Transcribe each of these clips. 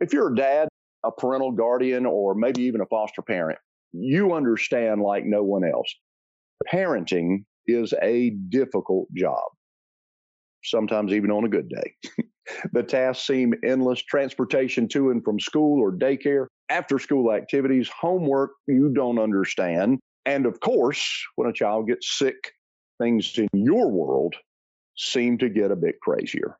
if you're a dad, a parental guardian, or maybe even a foster parent, you understand like no one else. Parenting is a difficult job, sometimes even on a good day. the tasks seem endless transportation to and from school or daycare, after school activities, homework you don't understand. And of course, when a child gets sick, things in your world seem to get a bit crazier.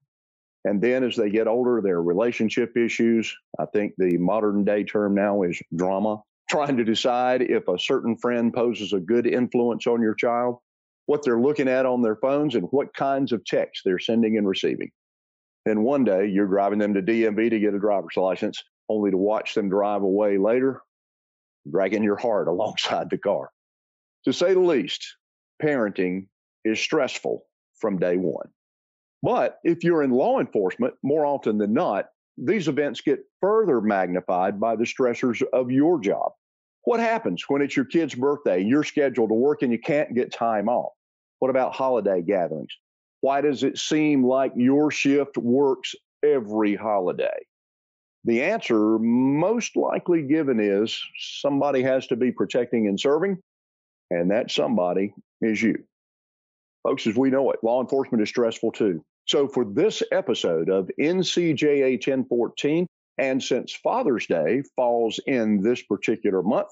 And then as they get older, their relationship issues. I think the modern day term now is drama. Trying to decide if a certain friend poses a good influence on your child, what they're looking at on their phones, and what kinds of texts they're sending and receiving. Then one day you're driving them to DMV to get a driver's license, only to watch them drive away later, dragging your heart alongside the car. To say the least, parenting is stressful from day one. But if you're in law enforcement, more often than not, these events get further magnified by the stressors of your job. What happens when it's your kid's birthday, you're scheduled to work and you can't get time off? What about holiday gatherings? Why does it seem like your shift works every holiday? The answer most likely given is somebody has to be protecting and serving, and that somebody is you. Folks, as we know it, law enforcement is stressful too. So, for this episode of NCJA 1014, and since Father's Day falls in this particular month,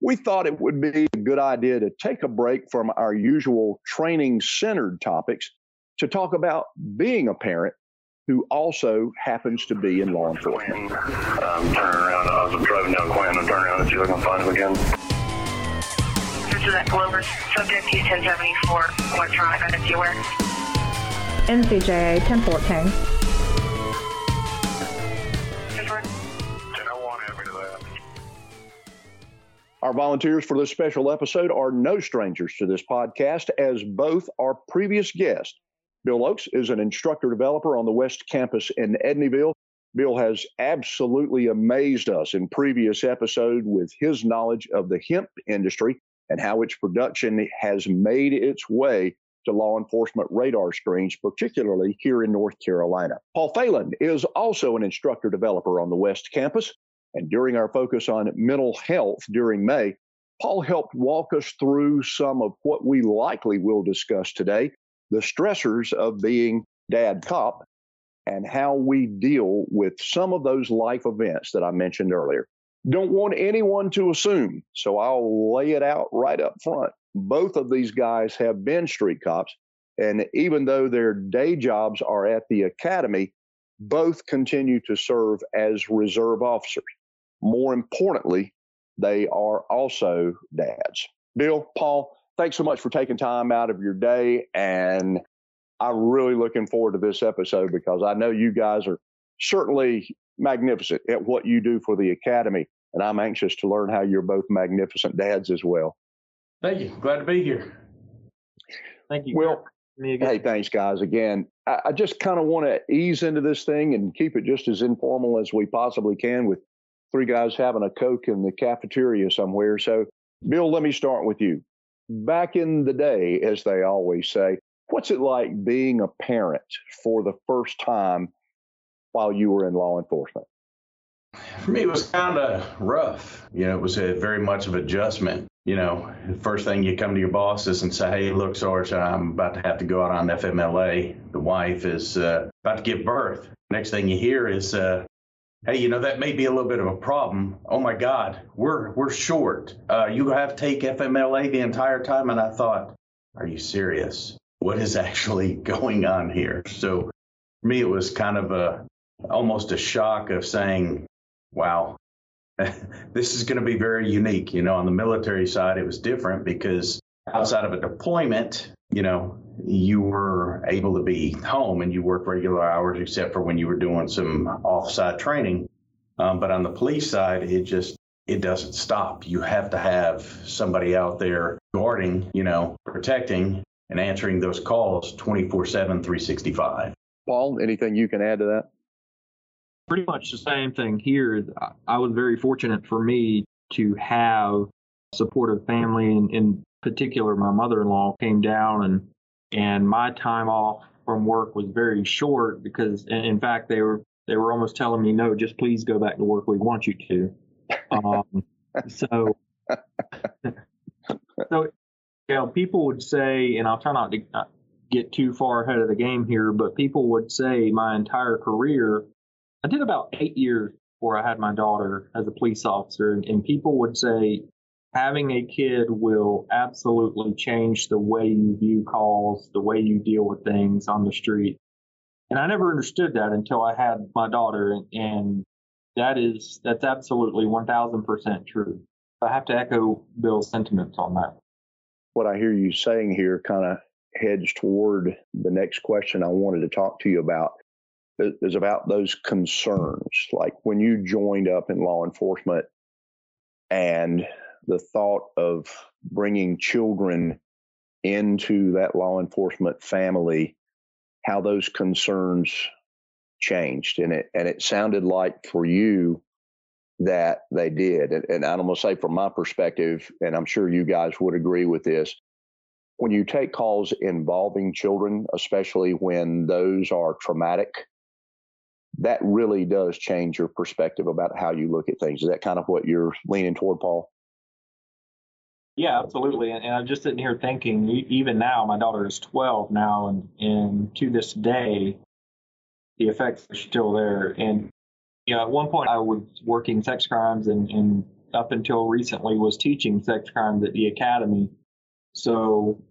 we thought it would be a good idea to take a break from our usual training centered topics to talk about being a parent who also happens to be in law enforcement. Um, turn around. I was driving down Quinn and turn around and see if I can find him again. This is at Glover, subject U-1074, electronic identity aware. NCJA 1014. Our volunteers for this special episode are no strangers to this podcast, as both our previous guests. Bill Oakes is an instructor developer on the West Campus in Edneyville. Bill has absolutely amazed us in previous episode with his knowledge of the hemp industry and how its production has made its way to law enforcement radar screens, particularly here in North Carolina. Paul Phelan is also an instructor developer on the West Campus. And during our focus on mental health during May, Paul helped walk us through some of what we likely will discuss today the stressors of being dad cop and how we deal with some of those life events that I mentioned earlier. Don't want anyone to assume, so I'll lay it out right up front. Both of these guys have been street cops, and even though their day jobs are at the academy, both continue to serve as reserve officers. More importantly, they are also dads. Bill, Paul, thanks so much for taking time out of your day. And I'm really looking forward to this episode because I know you guys are certainly magnificent at what you do for the Academy. And I'm anxious to learn how you're both magnificent dads as well. Thank you. Glad to be here. Thank you. Well, hey, thanks, guys. Again, I, I just kind of want to ease into this thing and keep it just as informal as we possibly can with three guys having a Coke in the cafeteria somewhere. So, Bill, let me start with you. Back in the day, as they always say, what's it like being a parent for the first time while you were in law enforcement? For me, it was kind of rough. You know, it was a very much of adjustment. You know, the first thing you come to your bosses and say, "Hey, look, Sarge, I'm about to have to go out on FMLA. The wife is uh, about to give birth." Next thing you hear is, uh, "Hey, you know that may be a little bit of a problem. Oh my God, we're we're short. Uh, you have to take FMLA the entire time." And I thought, "Are you serious? What is actually going on here?" So, for me, it was kind of a almost a shock of saying, wow, this is going to be very unique. You know, on the military side, it was different because outside of a deployment, you know, you were able to be home and you worked regular hours except for when you were doing some offsite training. Um, but on the police side, it just it doesn't stop. You have to have somebody out there guarding, you know, protecting and answering those calls 24 7, 365. Paul, anything you can add to that? Pretty much the same thing here. I was very fortunate for me to have supportive family, and in particular, my mother-in-law came down and and my time off from work was very short because, in fact, they were they were almost telling me, no, just please go back to work. We want you to. Um, so, so, you know, people would say, and I'll try not to get too far ahead of the game here, but people would say my entire career, I did about eight years before I had my daughter as a police officer, and, and people would say having a kid will absolutely change the way you view calls, the way you deal with things on the street. And I never understood that until I had my daughter, and, and that is that's absolutely 1000% true. I have to echo Bill's sentiments on that. What I hear you saying here kind of heads toward the next question I wanted to talk to you about is about those concerns. Like when you joined up in law enforcement and the thought of bringing children into that law enforcement family, how those concerns changed. And it, and it sounded like for you that they did. And, and I'm going to say from my perspective, and I'm sure you guys would agree with this, when you take calls involving children, especially when those are traumatic, that really does change your perspective about how you look at things. Is that kind of what you're leaning toward, Paul? Yeah, absolutely. And, and I'm just sitting here thinking, even now, my daughter is 12 now, and, and to this day, the effects are still there. And you know, at one point, I was working sex crimes, and, and up until recently, was teaching sex crimes at the academy. So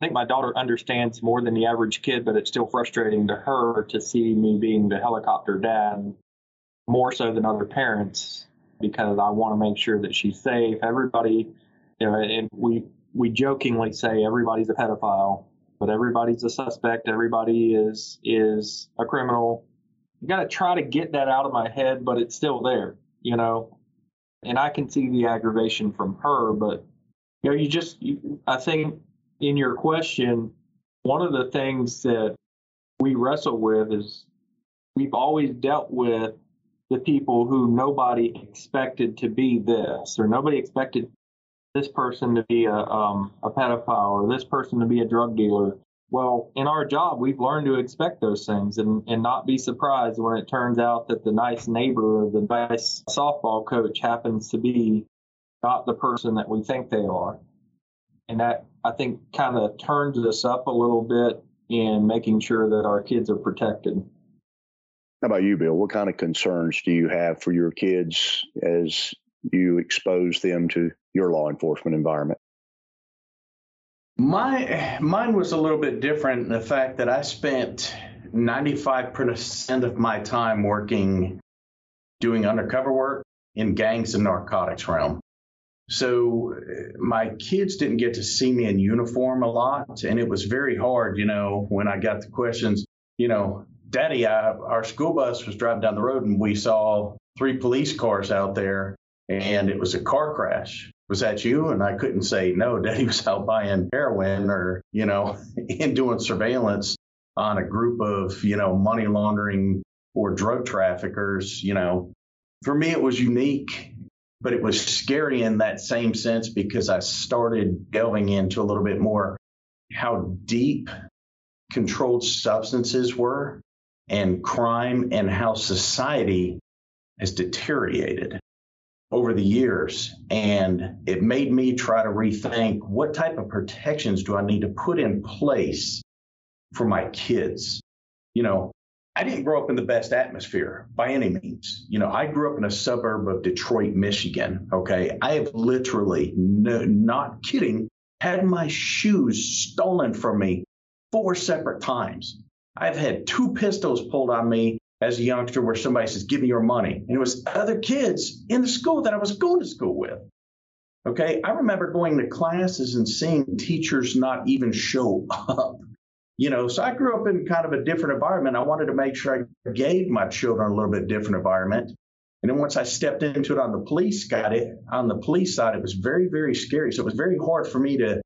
I think my daughter understands more than the average kid, but it's still frustrating to her to see me being the helicopter dad more so than other parents because I want to make sure that she's safe. Everybody, you know, and we we jokingly say everybody's a pedophile, but everybody's a suspect. Everybody is is a criminal. You got to try to get that out of my head, but it's still there, you know. And I can see the aggravation from her, but you know, you just you, I think in your question, one of the things that we wrestle with is we've always dealt with the people who nobody expected to be this, or nobody expected this person to be a, um, a pedophile, or this person to be a drug dealer. Well, in our job, we've learned to expect those things and, and not be surprised when it turns out that the nice neighbor or the nice softball coach happens to be not the person that we think they are. And that I think kind of turns us up a little bit in making sure that our kids are protected. How about you, Bill? What kind of concerns do you have for your kids as you expose them to your law enforcement environment? My mine was a little bit different in the fact that I spent 95% of my time working doing undercover work in gangs and narcotics realm. So my kids didn't get to see me in uniform a lot, and it was very hard, you know, when I got the questions, you know, Daddy, I, our school bus was driving down the road and we saw three police cars out there, and it was a car crash. Was that you? And I couldn't say no. Daddy was out buying heroin or, you know, and doing surveillance on a group of, you know, money laundering or drug traffickers. You know, for me, it was unique but it was scary in that same sense because I started delving into a little bit more how deep controlled substances were and crime and how society has deteriorated over the years. And it made me try to rethink what type of protections do I need to put in place for my kids? You know, I didn't grow up in the best atmosphere by any means. You know, I grew up in a suburb of Detroit, Michigan. Okay. I have literally, no, not kidding, had my shoes stolen from me four separate times. I've had two pistols pulled on me as a youngster where somebody says, Give me your money. And it was other kids in the school that I was going to school with. Okay. I remember going to classes and seeing teachers not even show up you know, so I grew up in kind of a different environment. I wanted to make sure I gave my children a little bit different environment. And then once I stepped into it on the police got it on the police side, it was very, very scary. So it was very hard for me to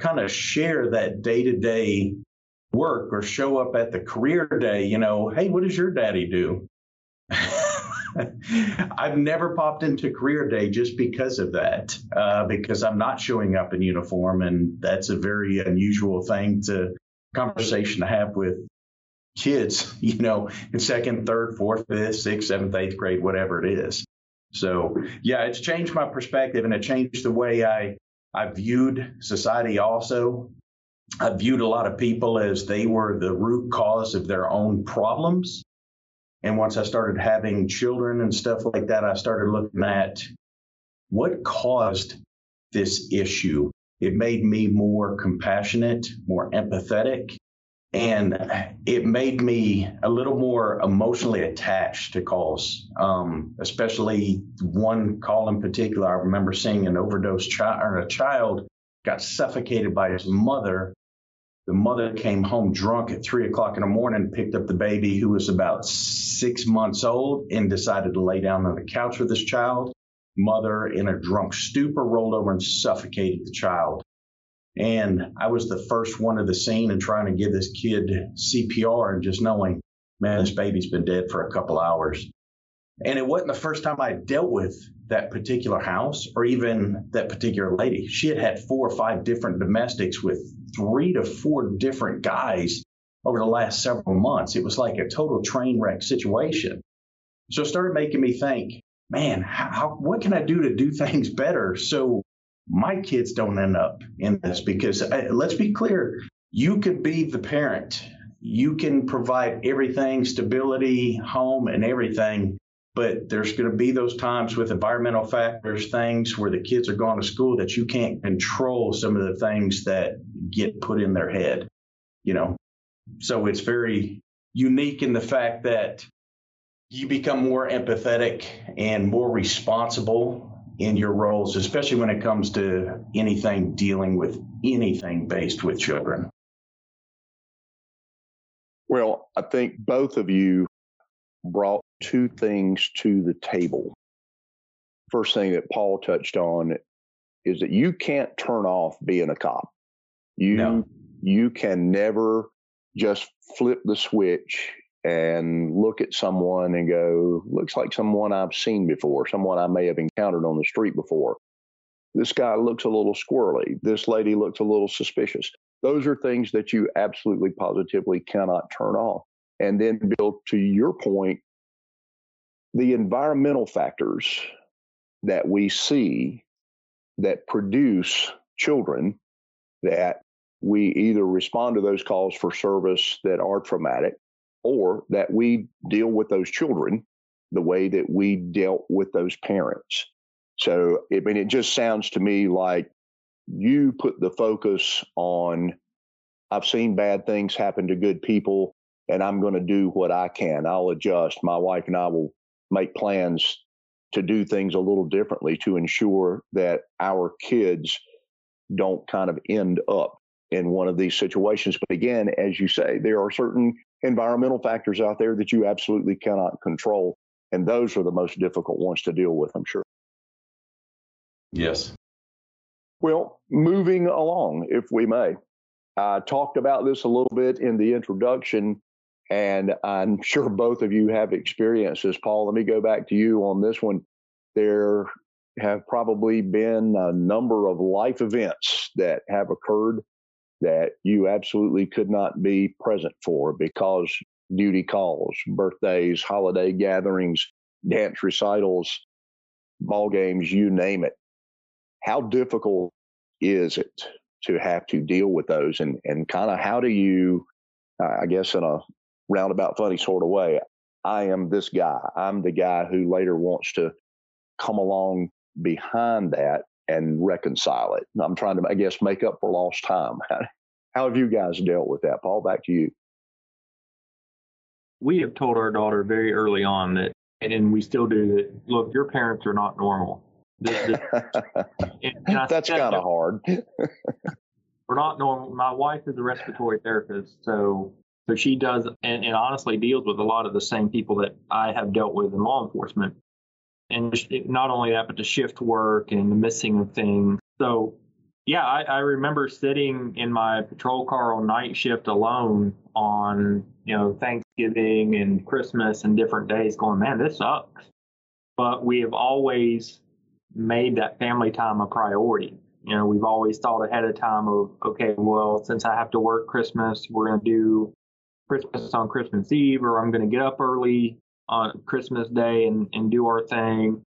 kind of share that day to day work or show up at the career day, you know, hey, what does your daddy do? I've never popped into career day just because of that, uh, because I'm not showing up in uniform. And that's a very unusual thing to conversation to have with kids, you know, in second, third, fourth, fifth, sixth, seventh, eighth grade, whatever it is. So yeah, it's changed my perspective and it changed the way I I viewed society also. I viewed a lot of people as they were the root cause of their own problems. And once I started having children and stuff like that, I started looking at what caused this issue. It made me more compassionate, more empathetic, and it made me a little more emotionally attached to calls, um, especially one call in particular. I remember seeing an overdose child or a child got suffocated by his mother. The mother came home drunk at three o'clock in the morning, picked up the baby who was about six months old, and decided to lay down on the couch with this child. Mother, in a drunk stupor, rolled over and suffocated the child. And I was the first one of the scene and trying to give this kid CPR and just knowing, man, this baby's been dead for a couple hours. And it wasn't the first time I dealt with that particular house or even that particular lady. She had had four or five different domestics with three to four different guys over the last several months. It was like a total train wreck situation. So it started making me think, man, how, what can I do to do things better so my kids don't end up in this? Because uh, let's be clear you could be the parent. You can provide everything stability home and everything but there's going to be those times with environmental factors things where the kids are going to school that you can't control some of the things that get put in their head you know? So it's very unique in the fact that you become more empathetic and more responsible in your roles, especially when it comes to anything dealing with anything based with children? Well, I think both of you brought two things to the table. First thing that Paul touched on is that you can't turn off being a cop. You no. you can never just flip the switch and look at someone and go, looks like someone I've seen before, someone I may have encountered on the street before. This guy looks a little squirrely. This lady looks a little suspicious. Those are things that you absolutely positively cannot turn off. And then, Bill, to your point, the environmental factors that we see that produce children that we either respond to those calls for service that are traumatic or that we deal with those children the way that we dealt with those parents. So, I mean, it just sounds to me like you put the focus on I've seen bad things happen to good people, and I'm going to do what I can. I'll adjust. My wife and I will make plans to do things a little differently to ensure that our kids don't kind of end up in one of these situations. But again, as you say, there are certain environmental factors out there that you absolutely cannot control. And those are the most difficult ones to deal with, I'm sure. Yes. Well, moving along, if we may. I talked about this a little bit in the introduction, and I'm sure both of you have experiences. Paul, let me go back to you on this one. There have probably been a number of life events that have occurred that you absolutely could not be present for because duty calls, birthdays, holiday gatherings, dance recitals, ball games, you name it. How difficult is it to have to deal with those and, and kind of how do you, I guess in a roundabout funny sort of way, I am this guy. I'm the guy who later wants to come along behind that and reconcile it. I'm trying to, I guess, make up for lost time. How have you guys dealt with that? Paul, back to you. We have told our daughter very early on that, and we still do that. Look, your parents are not normal. This, this, and, and That's kind of hard. we're not normal. My wife is a respiratory therapist, so so she does and, and honestly deals with a lot of the same people that I have dealt with in law enforcement and not only that, but the shift work and the missing of things. So, yeah, I, I, remember sitting in my patrol car on night shift alone on, you know, Thanksgiving and Christmas and different days going, man, this sucks. But we have always made that family time a priority. You know, we've always thought ahead of time of, okay, well, since I have to work Christmas, we're going to do Christmas on Christmas Eve, or I'm going to get up early on Christmas Day and, and do our thing.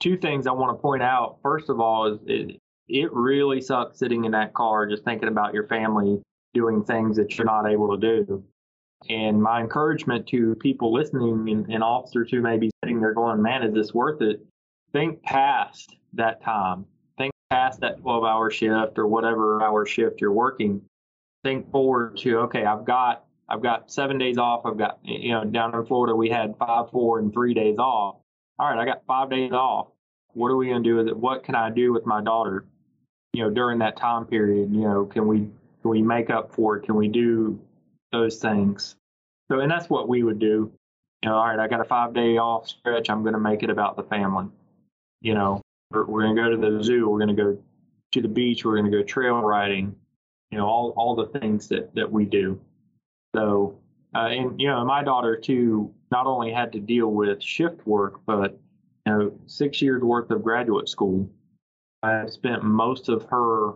Two things I want to point out. First of all, is it, it really sucks sitting in that car just thinking about your family doing things that you're not able to do. And my encouragement to people listening and, and officers who may be sitting there going, man, is this worth it? Think past that time. Think past that 12 hour shift or whatever hour shift you're working. Think forward to, okay, I've got I've got seven days off. I've got, you know, down in Florida, we had five, four, and three days off. All right, I got five days off. What are we going to do with it? What can I do with my daughter, you know, during that time period? You know, can we can we make up for it? Can we do those things? So, and that's what we would do. You know, all right, I got a five day off stretch. I'm going to make it about the family. You know, we're, we're going to go to the zoo. We're going to go to the beach. We're going to go trail riding. You know, all all the things that that we do. So, uh, and you know, my daughter too not only had to deal with shift work, but you know, six years worth of graduate school. I spent most of her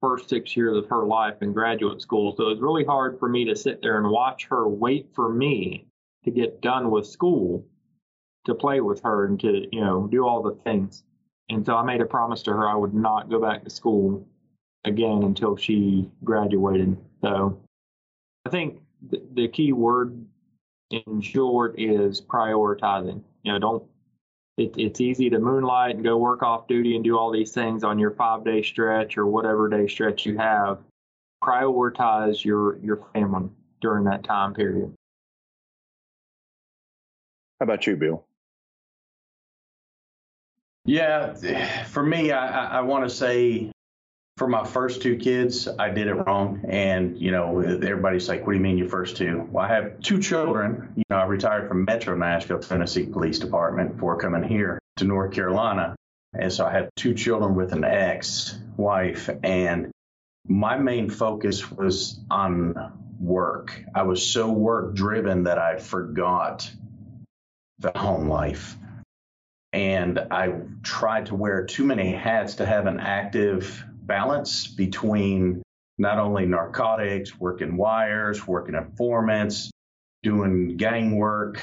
first six years of her life in graduate school, so it was really hard for me to sit there and watch her wait for me to get done with school to play with her and to you know do all the things. And so I made a promise to her I would not go back to school again until she graduated. So I think the, the key word in short is prioritizing. You know, don't. It, it's easy to moonlight and go work off duty and do all these things on your five day stretch or whatever day stretch you have. Prioritize your your family during that time period. How about you, Bill? Yeah, for me, I, I want to say for my first two kids, I did it wrong. And, you know, everybody's like, what do you mean your first two? Well, I have two children. You know, I retired from Metro Nashville, Tennessee Police Department before coming here to North Carolina. And so I had two children with an ex wife. And my main focus was on work. I was so work driven that I forgot the home life. And I tried to wear too many hats to have an active balance between not only narcotics, working wires, working informants, doing gang work,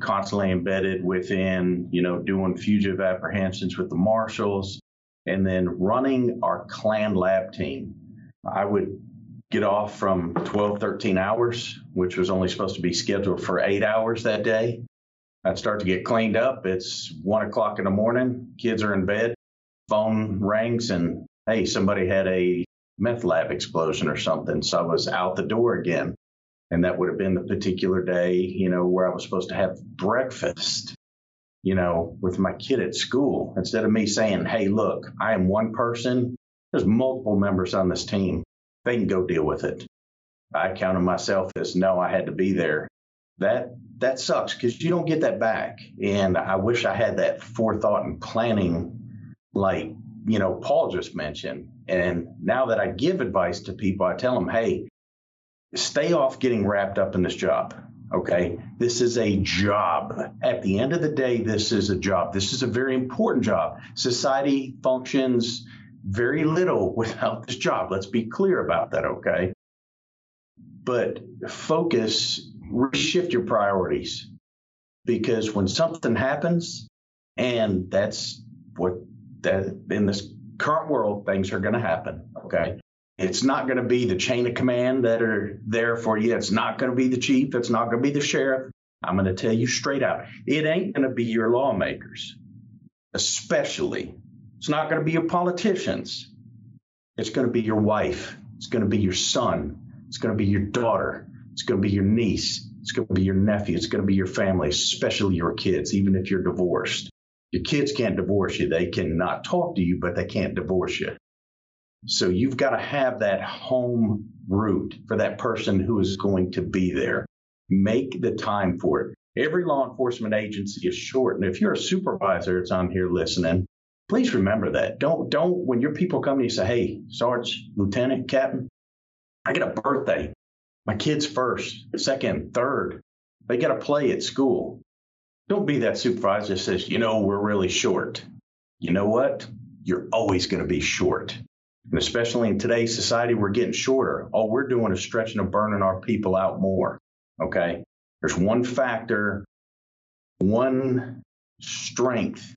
constantly embedded within, you know, doing fugitive apprehensions with the marshals, and then running our clan lab team. I would get off from 12, 13 hours, which was only supposed to be scheduled for eight hours that day. I'd start to get cleaned up. It's one o'clock in the morning. Kids are in bed. Phone rings and hey, somebody had a meth lab explosion or something. So I was out the door again. And that would have been the particular day, you know, where I was supposed to have breakfast, you know, with my kid at school. Instead of me saying, hey, look, I am one person, there's multiple members on this team. They can go deal with it. I counted myself as no, I had to be there. That that sucks because you don't get that back. And I wish I had that forethought and planning like you know, Paul just mentioned. And now that I give advice to people, I tell them, hey, stay off getting wrapped up in this job. Okay. This is a job. At the end of the day, this is a job. This is a very important job. Society functions very little without this job. Let's be clear about that. Okay. But focus, reshift your priorities because when something happens, and that's what that in this current world, things are going to happen. Okay. It's not going to be the chain of command that are there for you. It's not going to be the chief. It's not going to be the sheriff. I'm going to tell you straight out it ain't going to be your lawmakers, especially. It's not going to be your politicians. It's going to be your wife. It's going to be your son. It's going to be your daughter. It's going to be your niece. It's going to be your nephew. It's going to be your family, especially your kids, even if you're divorced. Your kids can't divorce you. They can not talk to you, but they can't divorce you. So you've got to have that home route for that person who is going to be there. Make the time for it. Every law enforcement agency is short. And if you're a supervisor that's on here listening, please remember that. Don't, don't, when your people come to you say, hey, Sarge, Lieutenant, Captain, I get a birthday. My kid's first, second, third. They got to play at school. Don't be that supervisor that says, you know, we're really short. You know what? You're always going to be short. And especially in today's society, we're getting shorter. All we're doing is stretching and burning our people out more. Okay. There's one factor, one strength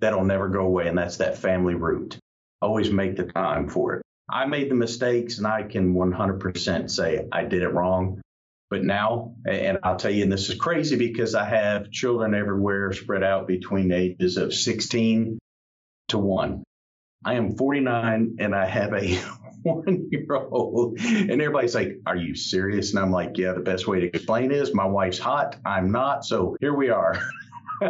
that'll never go away, and that's that family root. Always make the time for it. I made the mistakes, and I can 100% say I did it wrong. But now, and I'll tell you, and this is crazy because I have children everywhere spread out between the ages of 16 to 1. I am 49 and I have a one year old. And everybody's like, Are you serious? And I'm like, Yeah, the best way to explain is my wife's hot. I'm not. So here we are.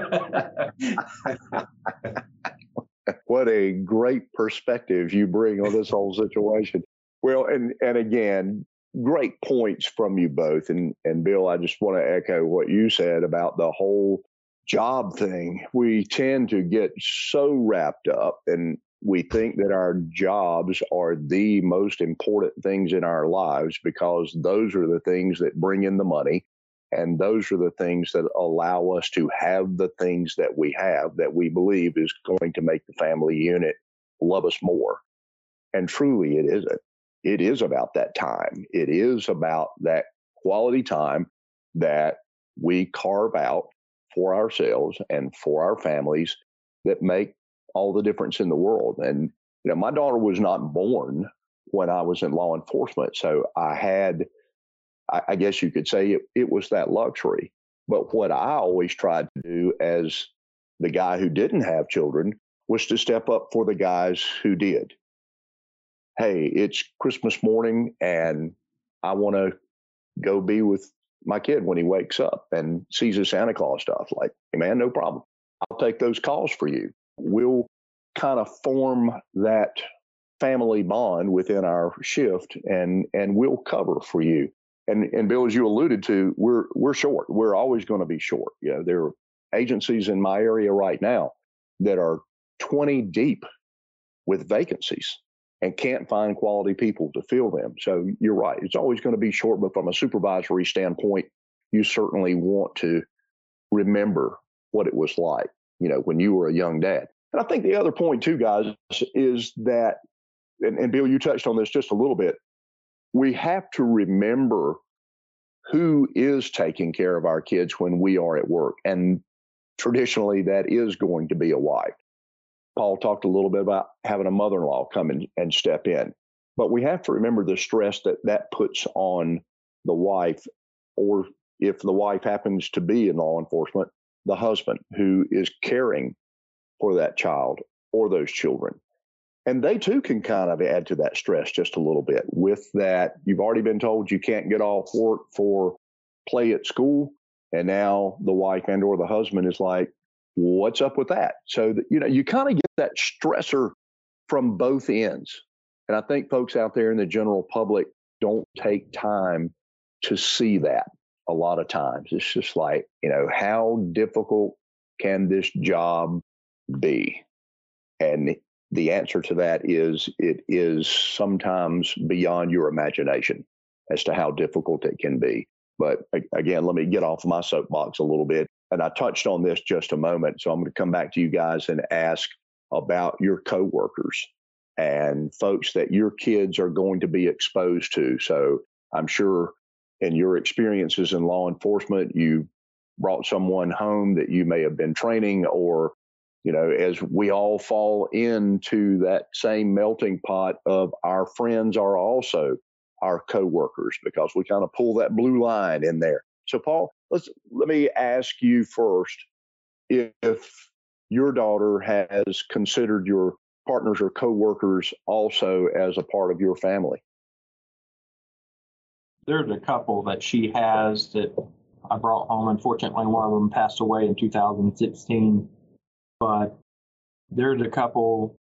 what a great perspective you bring on this whole situation. Well, and and again, great points from you both. And and Bill, I just want to echo what you said about the whole job thing. We tend to get so wrapped up and we think that our jobs are the most important things in our lives because those are the things that bring in the money and those are the things that allow us to have the things that we have that we believe is going to make the family unit love us more. And truly, it isn't. It is about that time. It is about that quality time that we carve out for ourselves and for our families that make all the difference in the world. And, you know, my daughter was not born when I was in law enforcement. So I had I, I guess you could say it, it was that luxury. But what I always tried to do as the guy who didn't have children was to step up for the guys who did. Hey, it's Christmas morning and I want to go be with my kid when he wakes up and sees the Santa Claus stuff. Like, hey man, no problem. I'll take those calls for you. We'll kind of form that family bond within our shift and and we'll cover for you and and Bill, as you alluded to, we're we're short. We're always going to be short. You know, there are agencies in my area right now that are 20 deep with vacancies and can't find quality people to fill them. So you're right. It's always going to be short, but from a supervisory standpoint, you certainly want to remember what it was like, you know, when you were a young dad. And I think the other point too, guys, is that, and, and Bill, you touched on this just a little bit we have to remember who is taking care of our kids when we are at work. And traditionally, that is going to be a wife. Paul talked a little bit about having a mother in law come in and step in. But we have to remember the stress that that puts on the wife, or if the wife happens to be in law enforcement, the husband who is caring for that child or those children and they too can kind of add to that stress just a little bit with that you've already been told you can't get off work for play at school and now the wife and or the husband is like what's up with that so that, you know you kind of get that stressor from both ends and i think folks out there in the general public don't take time to see that a lot of times it's just like you know how difficult can this job be and the answer to that is it is sometimes beyond your imagination as to how difficult it can be. But again, let me get off my soapbox a little bit. And I touched on this just a moment. So I'm going to come back to you guys and ask about your coworkers and folks that your kids are going to be exposed to. So I'm sure in your experiences in law enforcement, you brought someone home that you may have been training or you know, as we all fall into that same melting pot of our friends are also our coworkers because we kind of pull that blue line in there. So, Paul, let's let me ask you first if, your daughter has considered your partners or coworkers also as a part of your family. There's a couple that she has that I brought home. Unfortunately, one of them passed away in 2016 but there's a couple,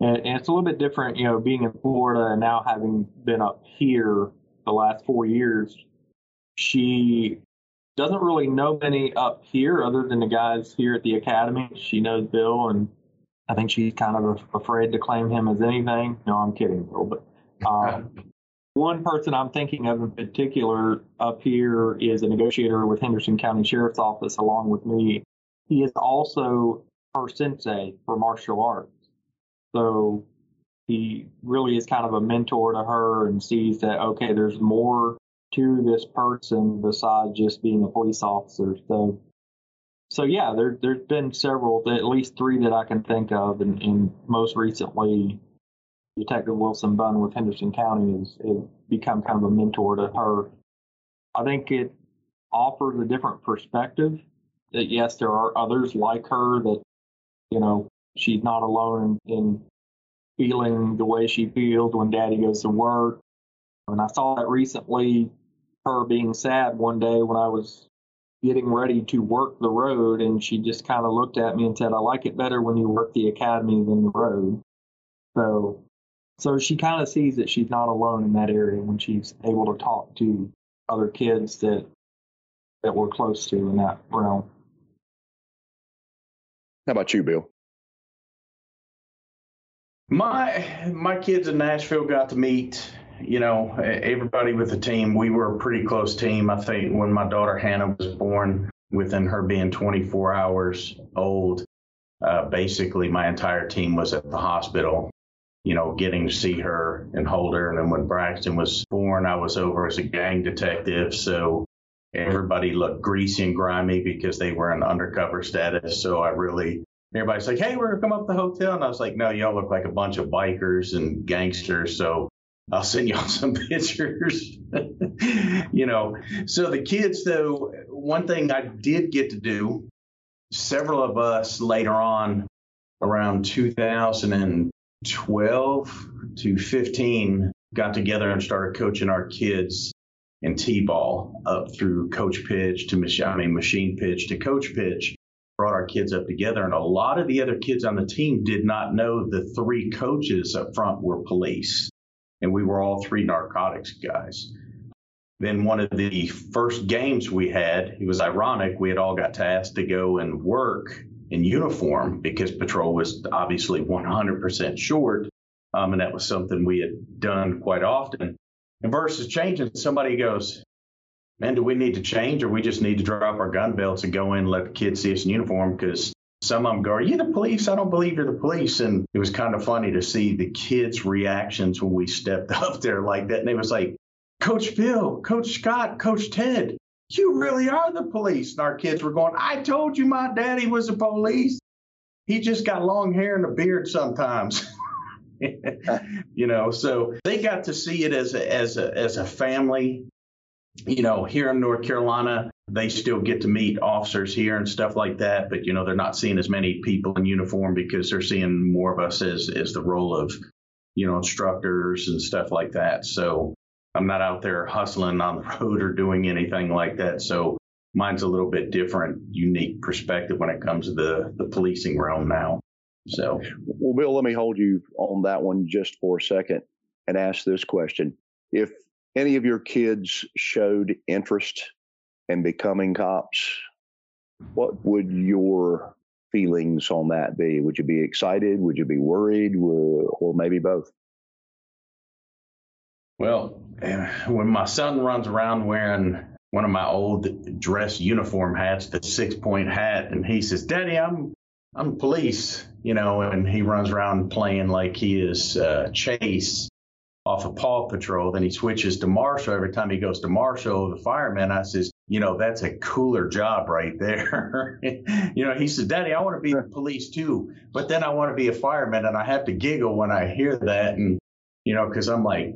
and, and it's a little bit different, you know, being in Florida and now having been up here the last four years. She doesn't really know many up here other than the guys here at the academy. She knows Bill, and I think she's kind of afraid to claim him as anything. No, I'm kidding, Bill. But um, one person I'm thinking of in particular up here is a negotiator with Henderson County Sheriff's Office, along with me. He is also her sensei for martial arts. So he really is kind of a mentor to her and sees that, okay, there's more to this person besides just being a police officer. So, so yeah, there there's been several, at least three that I can think of, and, and most recently, Detective Wilson Bunn with Henderson County has, become kind of a mentor to her. I think it offers a different perspective. That yes, there are others like her that you know she's not alone in feeling the way she feels when Daddy goes to work. And I saw that recently her being sad one day when I was getting ready to work the road, and she just kind of looked at me and said, "I like it better when you work the academy than the road." So, so she kind of sees that she's not alone in that area when she's able to talk to other kids that that we're close to in that realm. How about you, Bill? My my kids in Nashville got to meet you know, everybody with the team, we were a pretty close team. I think when my daughter Hannah was born, within her being 24 hours old, uh, basically my entire team was at the hospital, you know, getting to see her and hold her. And then when Braxton was born, I was over as a gang detective. So everybody looked greasy and grimy because they were in undercover status. So I really, everybody's like, hey, we're going to come up the hotel. And I was like, no, y'all look like a bunch of bikers and gangsters. So I'll send y'all some pictures. you know, so the kids, though, one thing I did get to do, several of us later on around 2012 to 15 got together and started coaching our kids in t-ball up through coach pitch to I mean, machine pitch to coach pitch brought our kids up together and a lot of the other kids on the team did not know the three coaches up front were police and we were all three narcotics guys. Then one of the first games we had, it was ironic, we had all got tasked to go and work in uniform because patrol was obviously 100% short. Um, and that was something we had done quite often. And versus changing, somebody goes, Man, do we need to change or we just need to drop our gun belts and go in and let the kids see us in uniform? Because some of them go, Are you the police? I don't believe you're the police. And it was kind of funny to see the kids' reactions when we stepped up there like that. And it was like, Coach Bill, Coach Scott, Coach Ted, you really are the police. And our kids were going, I told you my daddy was the police. He just got long hair and a beard sometimes. you know, so they got to see it as a, as a, as a family. You know, here in North Carolina, they still get to meet officers here and stuff like that, but you know they're not seeing as many people in uniform because they're seeing more of us as as the role of you know instructors and stuff like that. So I'm not out there hustling on the road or doing anything like that. So mine's a little bit different, unique perspective when it comes to the the policing realm now. So, well, Bill, let me hold you on that one just for a second and ask this question: If any of your kids showed interest and becoming cops, what would your feelings on that be? Would you be excited? Would you be worried? Or maybe both? Well, when my son runs around wearing one of my old dress uniform hats, the six point hat, and he says, Daddy, I'm I'm police, you know, and he runs around playing like he is uh, Chase off of Paw Patrol. Then he switches to Marshall every time he goes to Marshall, the fireman. I says, you know, that's a cooler job right there. you know, he said, Daddy, I want to be a police too, but then I want to be a fireman. And I have to giggle when I hear that. And, you know, because I'm like,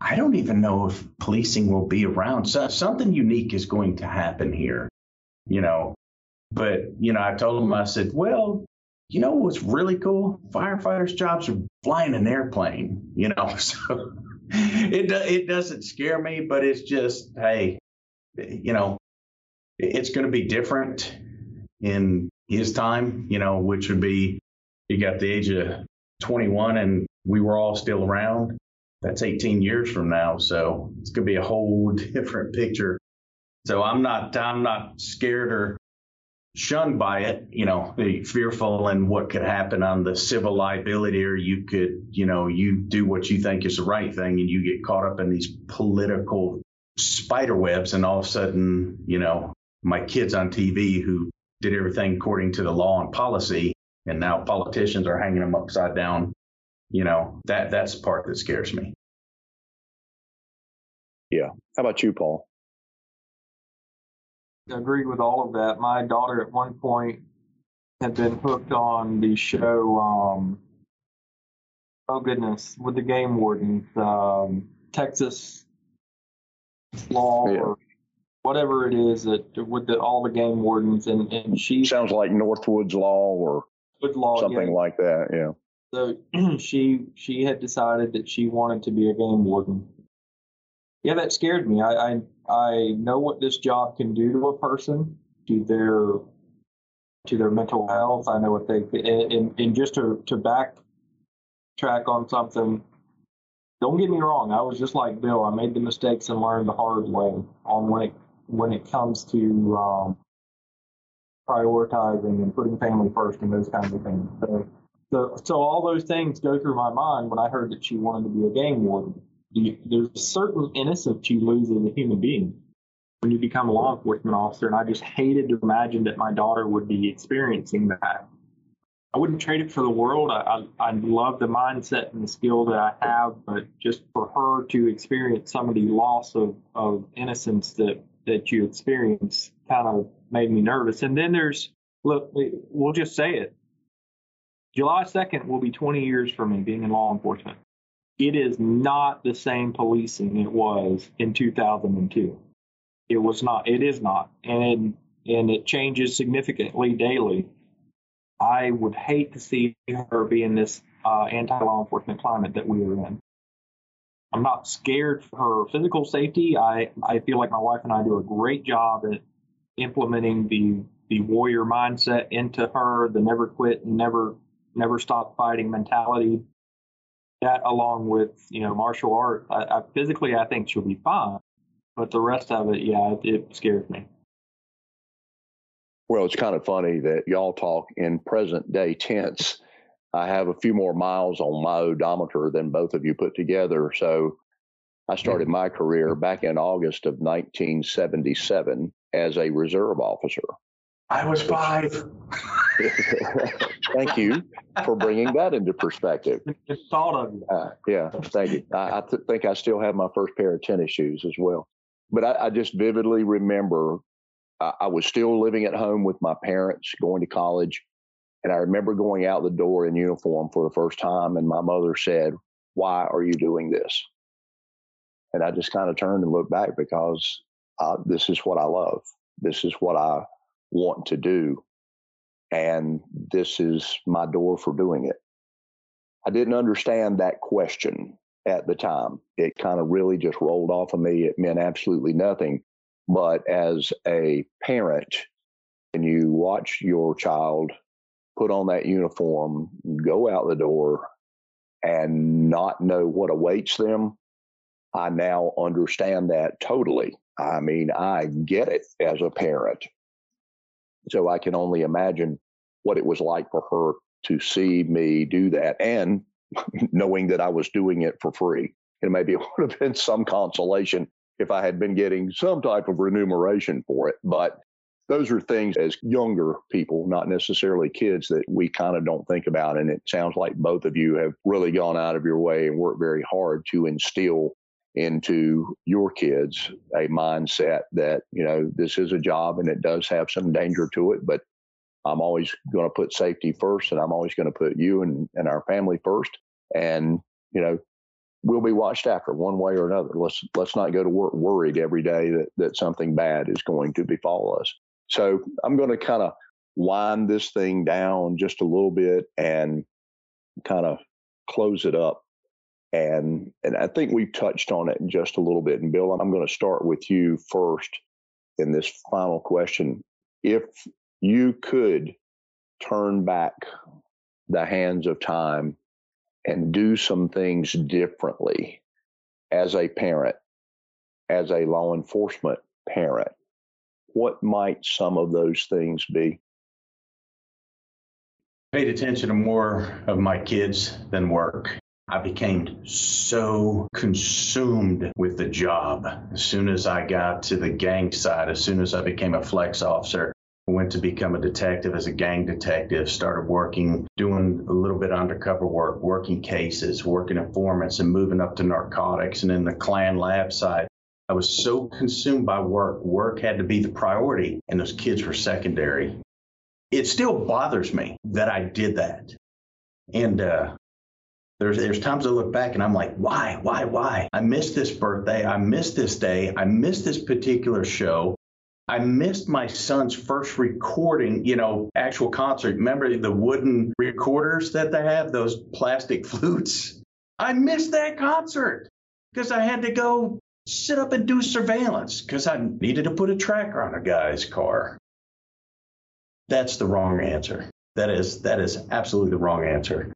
I don't even know if policing will be around. So something unique is going to happen here, you know. But, you know, I told him, I said, well, you know what's really cool? Firefighters' jobs are flying an airplane, you know. So it it doesn't scare me, but it's just, hey, you know, it's going to be different in his time, you know, which would be he got the age of 21 and we were all still around. That's 18 years from now, so it's going to be a whole different picture. So I'm not I'm not scared or shunned by it, you know, fearful and what could happen on the civil liability, or you could, you know, you do what you think is the right thing and you get caught up in these political spider webs, and all of a sudden, you know, my kids on TV who did everything according to the law and policy, and now politicians are hanging them upside down. You know, that that's the part that scares me. Yeah. How about you, Paul? I agree with all of that. My daughter at one point had been hooked on the show. Um, oh goodness, with the game wardens, um, Texas Law Yeah. or whatever it is that with the, all the game wardens, and and she Sounds like Northwoods Law or law something yeah. like that. Yeah. So she she had decided that she wanted to be a game warden. Yeah, that scared me. I I, I know what this job can do to a person, to their to their mental health. I know what they and, and, and just to to backtrack on something. Don't get me wrong. I was just like Bill. I made the mistakes and learned the hard way on when it when it comes to um, prioritizing and putting family first and those kinds of things. So, so, so all those things go through my mind when I heard that she wanted to be a game warden. You, there's a certain innocence you lose as a human being when you become a law enforcement officer, and I just hated to imagine that my daughter would be experiencing that. I wouldn't trade it for the world. I, I, I love the mindset and the skill that I have, but just for her to experience some of the loss of, of innocence that, that you experience kind of made me nervous. And then there's, look, we'll just say it. July 2nd will be 20 years for me being in law enforcement. It is not the same policing it was in 2002. It was not. It is not, and and it changes significantly daily. I would hate to see her be in this uh, anti-law enforcement climate that we are in. I'm not scared for her physical safety. I, I feel like my wife and I do a great job at implementing the the warrior mindset into her, the never quit never never stop fighting mentality. That along with you know martial art, I, I, physically I think she'll be fine, but the rest of it, yeah, it, it scares me. Well, it's kind of funny that y'all talk in present day tense. I have a few more miles on my odometer than both of you put together. So I started my career back in August of 1977 as a reserve officer. I was five. Thank you for bringing that into perspective. Just thought of you. Uh, yeah, thank you. I, I th- think I still have my first pair of tennis shoes as well. But I, I just vividly remember I, was still living at home with my parents, going to college. And I remember going out the door in uniform for the first time, and my mother said, Why are you doing this? And I just kind of turned and looked back because uh, this is what I love. This is what I want to do. And this is my door for doing it. I didn't understand that question at the time. It kind of really just rolled off of me. It meant absolutely nothing. But as a parent, and you watch your child put on that uniform, go out the door, and not know what awaits them, I now understand that totally. I mean, I get it as a parent. So I can only imagine what it was like for her to see me do that and knowing that I was doing it for free. And maybe it would have been some consolation if I had been getting some type of remuneration for it. But those are things as younger people, not necessarily kids, that we kind of don't think about. And it sounds like both of you have really gone out of your way and worked very hard to instill into your kids a mindset that, you know, this is a job and it does have some danger to it, but I'm always going to put safety first and I'm always going to put you and, and our family first. And, you know, we'll be watched after one way or another. Let's let's not go to work worried every day that, that something bad is going to befall us. So I'm going to kind of wind this thing down just a little bit and kind of close it up. And and I think we've touched on it just a little bit. And Bill, I'm going to start with you first in this final question. If you could turn back the hands of time and do some things differently as a parent, as a law enforcement parent, what might some of those things be? Paid attention to more of my kids than work. I became so consumed with the job. As soon as I got to the gang side, as soon as I became a flex officer, went to become a detective as a gang detective, started working, doing a little bit undercover work, working cases, working informants, and moving up to narcotics and in the clan lab side. I was so consumed by work. Work had to be the priority, and those kids were secondary. It still bothers me that I did that. And uh, there's there's times I look back and I'm like, why, why, why? I missed this birthday. I missed this day. I missed this particular show. I missed my son's first recording, you know, actual concert. Remember the wooden recorders that they have, those plastic flutes? I missed that concert because I had to go sit up and do surveillance because I needed to put a tracker on a guy's car. That's the wrong answer. That is that is absolutely the wrong answer.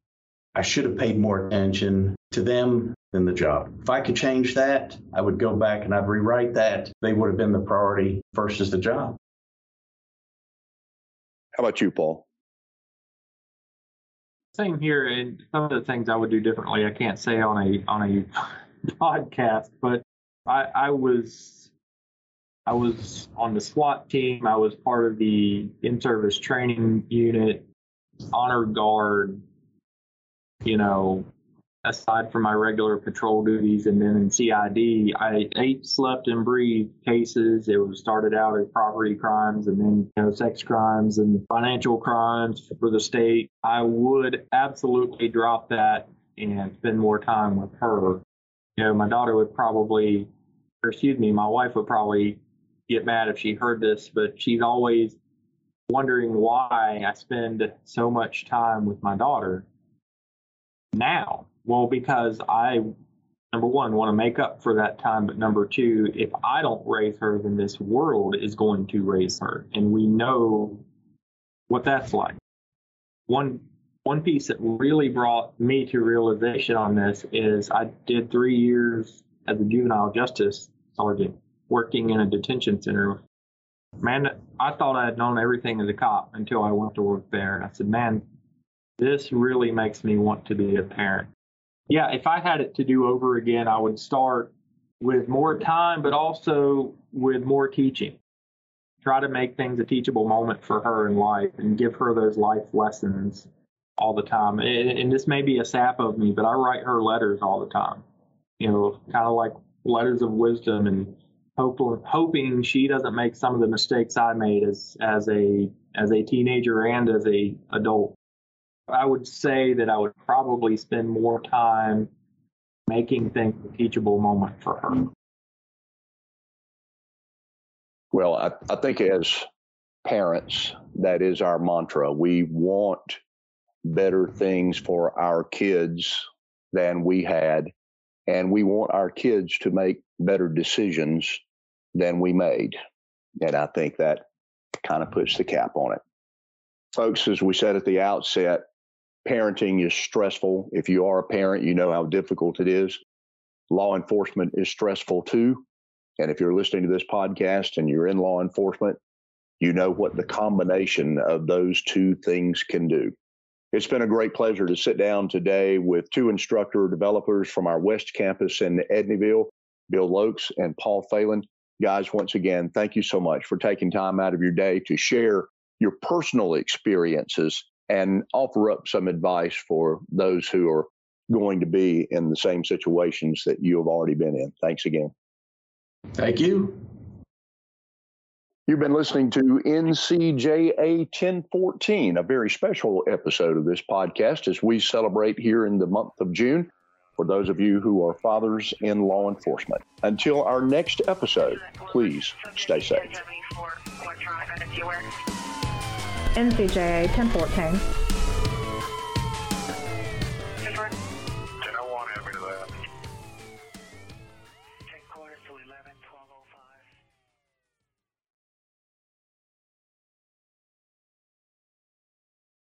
I should have paid more attention to them than the job. If I could change that, I would go back and I'd rewrite that. They would have been the priority versus the job. How about you, Paul? Same here, and some of the things I would do differently, I can't say on a on a podcast, but I, I was I was on the SWAT team. I was part of the in-service training unit, honor guard. You know, aside from my regular patrol duties, and then in CID, I ate, slept, and breathed cases. It was started out as property crimes, and then you know, sex crimes and financial crimes for the state. I would absolutely drop that and spend more time with her. You know, my daughter would probably, or excuse me, my wife would probably get mad if she heard this, but she's always wondering why I spend so much time with my daughter now well, because I, number one, want to make up for that time, but number two, if I don't raise her, then this world is going to raise her, and we know what that's like. One one piece that really brought me to realization on this is I did three years as a juvenile justice sergeant working in a detention center. Man, I thought I had known everything as a cop until I went to work there. And I said, man, this really makes me want to be a parent yeah, if I had it to do over again, I would start with more time, but also with more teaching. Try to make things a teachable moment for her in life and give her those life lessons all the time. And, and this may be a sap of me, but I write her letters all the time. You know, kind of like letters of wisdom and hope, hoping she doesn't make some of the mistakes I made as as a as a teenager and as a adult. I would say that I would probably spend more time making things a teachable moment for her. Well, I, I think as parents, that is our mantra. We want better things for our kids than we had, and we want our kids to make better decisions than we made. And I think that kind of puts the cap on it. Folks, as we said at the outset, parenting is stressful. If you are a parent, you know how difficult it is. Law enforcement is stressful too. And if you're listening to this podcast and you're in law enforcement, you know what the combination of those two things can do. It's been a great pleasure to sit down today with two instructor developers from our West Campus in Edneyville, Bill Lokes and Paul Phelan. Guys, once again, thank you so much for taking time out of your day to share your personal experiences and offer up some advice for those who are going to be in the same situations that you have already been in. Thanks again. Thank you. You've been listening to NCJA 1014, a very special episode of this podcast as we celebrate here in the month of June for those of you who are fathers in law enforcement. Until our next episode, please stay safe. NCJA 1014.